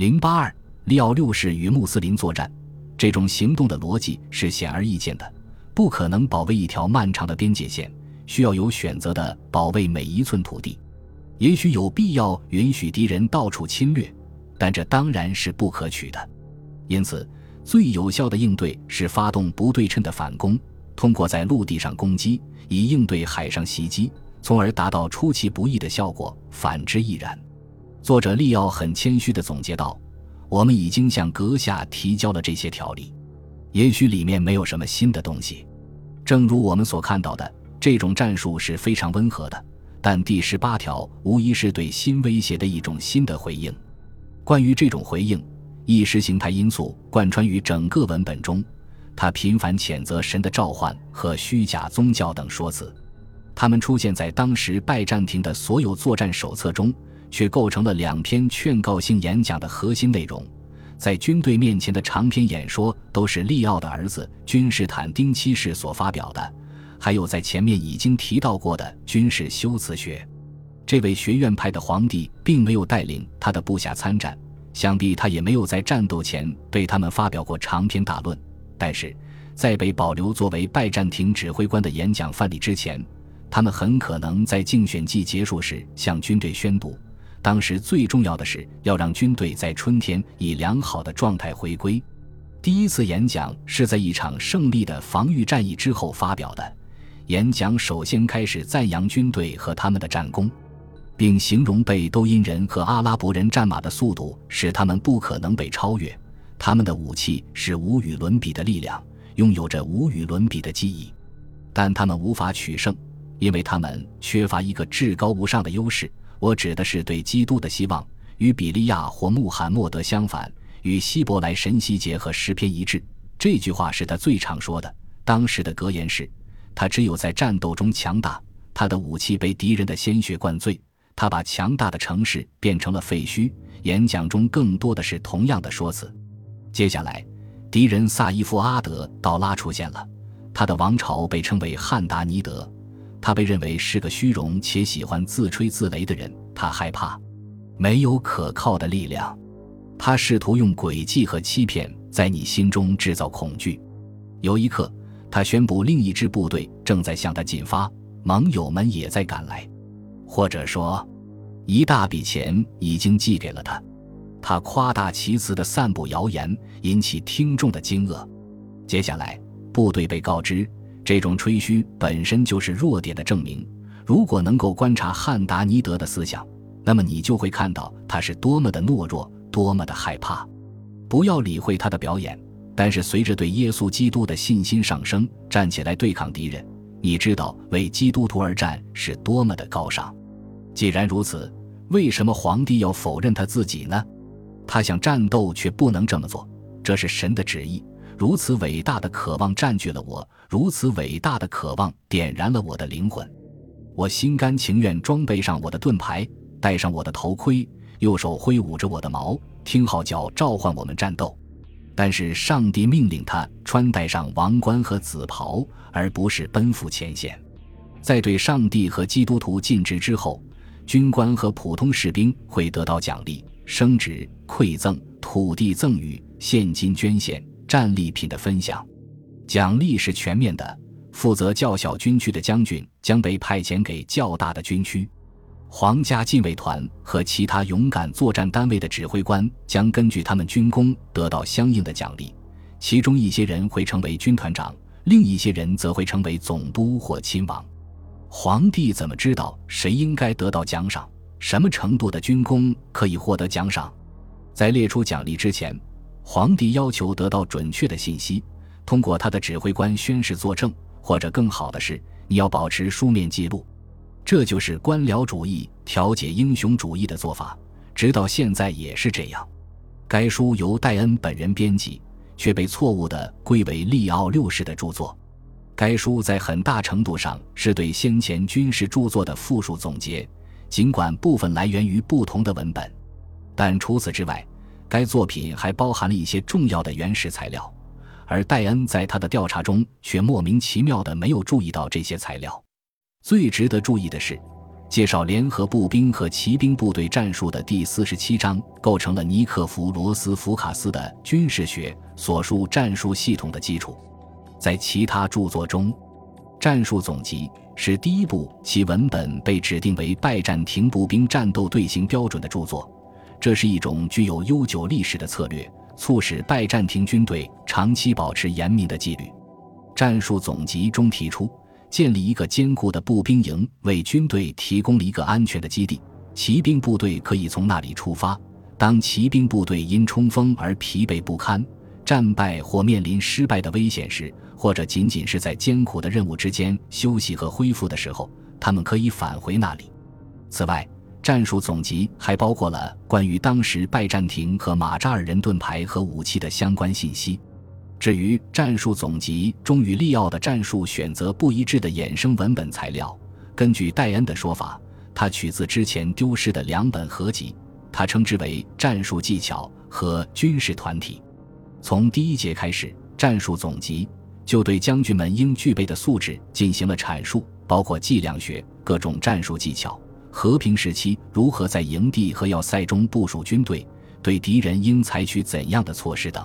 零八二，利奥六世与穆斯林作战，这种行动的逻辑是显而易见的，不可能保卫一条漫长的边界线，需要有选择的保卫每一寸土地。也许有必要允许敌人到处侵略，但这当然是不可取的。因此，最有效的应对是发动不对称的反攻，通过在陆地上攻击，以应对海上袭击，从而达到出其不意的效果。反之亦然。作者利奥很谦虚地总结道：“我们已经向阁下提交了这些条例，也许里面没有什么新的东西。正如我们所看到的，这种战术是非常温和的。但第十八条无疑是对新威胁的一种新的回应。关于这种回应，意识形态因素贯穿于整个文本中。他频繁谴责神的召唤和虚假宗教等说辞，他们出现在当时拜占庭的所有作战手册中。”却构成了两篇劝告性演讲的核心内容。在军队面前的长篇演说都是利奥的儿子君士坦丁七世所发表的，还有在前面已经提到过的军事修辞学。这位学院派的皇帝并没有带领他的部下参战，想必他也没有在战斗前对他们发表过长篇大论。但是在被保留作为拜占庭指挥官的演讲范例之前，他们很可能在竞选季结束时向军队宣布。当时最重要的是要让军队在春天以良好的状态回归。第一次演讲是在一场胜利的防御战役之后发表的。演讲首先开始赞扬军队和他们的战功，并形容被都因人和阿拉伯人战马的速度使他们不可能被超越。他们的武器是无与伦比的力量，拥有着无与伦比的记忆，但他们无法取胜，因为他们缺乏一个至高无上的优势。我指的是对基督的希望，与比利亚或穆罕默德相反，与希伯来神希节和诗篇一致。这句话是他最常说的。当时的格言是：他只有在战斗中强大，他的武器被敌人的鲜血灌醉，他把强大的城市变成了废墟。演讲中更多的是同样的说辞。接下来，敌人萨伊夫阿德道拉出现了，他的王朝被称为汉达尼德。他被认为是个虚荣且喜欢自吹自擂的人。他害怕没有可靠的力量。他试图用诡计和欺骗在你心中制造恐惧。有一刻，他宣布另一支部队正在向他进发，盟友们也在赶来，或者说，一大笔钱已经寄给了他。他夸大其词地散布谣言，引起听众的惊愕。接下来，部队被告知。这种吹嘘本身就是弱点的证明。如果能够观察汉达尼德的思想，那么你就会看到他是多么的懦弱，多么的害怕。不要理会他的表演，但是随着对耶稣基督的信心上升，站起来对抗敌人。你知道为基督徒而战是多么的高尚。既然如此，为什么皇帝要否认他自己呢？他想战斗却不能这么做，这是神的旨意。如此伟大的渴望占据了我，如此伟大的渴望点燃了我的灵魂。我心甘情愿装备上我的盾牌，戴上我的头盔，右手挥舞着我的矛，听号角召唤我们战斗。但是上帝命令他穿戴上王冠和紫袍，而不是奔赴前线。在对上帝和基督徒尽职之后，军官和普通士兵会得到奖励、升职、馈赠、土地赠与、现金捐献。战利品的分享，奖励是全面的。负责较小军区的将军将被派遣给较大的军区，皇家禁卫团和其他勇敢作战单位的指挥官将根据他们军功得到相应的奖励。其中一些人会成为军团长，另一些人则会成为总督或亲王。皇帝怎么知道谁应该得到奖赏？什么程度的军功可以获得奖赏？在列出奖励之前。皇帝要求得到准确的信息，通过他的指挥官宣誓作证，或者更好的是，你要保持书面记录。这就是官僚主义调解英雄主义的做法，直到现在也是这样。该书由戴恩本人编辑，却被错误地归为利奥六世的著作。该书在很大程度上是对先前军事著作的复述总结，尽管部分来源于不同的文本，但除此之外。该作品还包含了一些重要的原始材料，而戴恩在他的调查中却莫名其妙的没有注意到这些材料。最值得注意的是，介绍联合步兵和骑兵部队战术的第四十七章构成了尼克弗罗斯福卡斯的军事学所述战术系统的基础。在其他著作中，《战术总集》是第一部其文本被指定为拜占庭步兵战斗队形标准的著作。这是一种具有悠久历史的策略，促使拜占庭军队长期保持严密的纪律。《战术总集》中提出。建立一个坚固的步兵营，为军队提供了一个安全的基地。骑兵部队可以从那里出发。当骑兵部队因冲锋而疲惫不堪、战败或面临失败的危险时，或者仅仅是在艰苦的任务之间休息和恢复的时候，他们可以返回那里。此外，战术总集还包括了关于当时拜占庭和马扎尔人盾牌和武器的相关信息。至于战术总集中与利奥的战术选择不一致的衍生文本材料，根据戴恩的说法，它取自之前丢失的两本合集，他称之为《战术技巧》和《军事团体》。从第一节开始，战术总集就对将军们应具备的素质进行了阐述，包括计量学、各种战术技巧、和平时期如何在营地和要塞中部署军队、对敌人应采取怎样的措施等。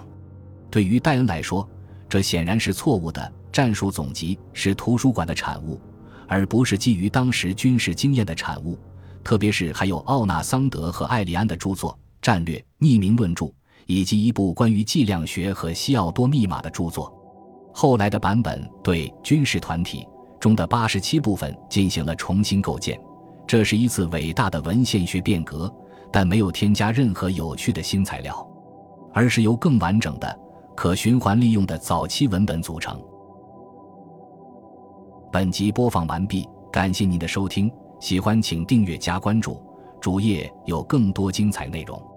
对于戴恩来说，这显然是错误的。战术总集是图书馆的产物，而不是基于当时军事经验的产物。特别是还有奥纳桑德和艾利安的著作《战略匿名论著》，以及一部关于计量学和西奥多密码的著作。后来的版本对军事团体中的八十七部分进行了重新构建，这是一次伟大的文献学变革，但没有添加任何有趣的新材料，而是由更完整的。可循环利用的早期文本组成。本集播放完毕，感谢您的收听，喜欢请订阅加关注，主页有更多精彩内容。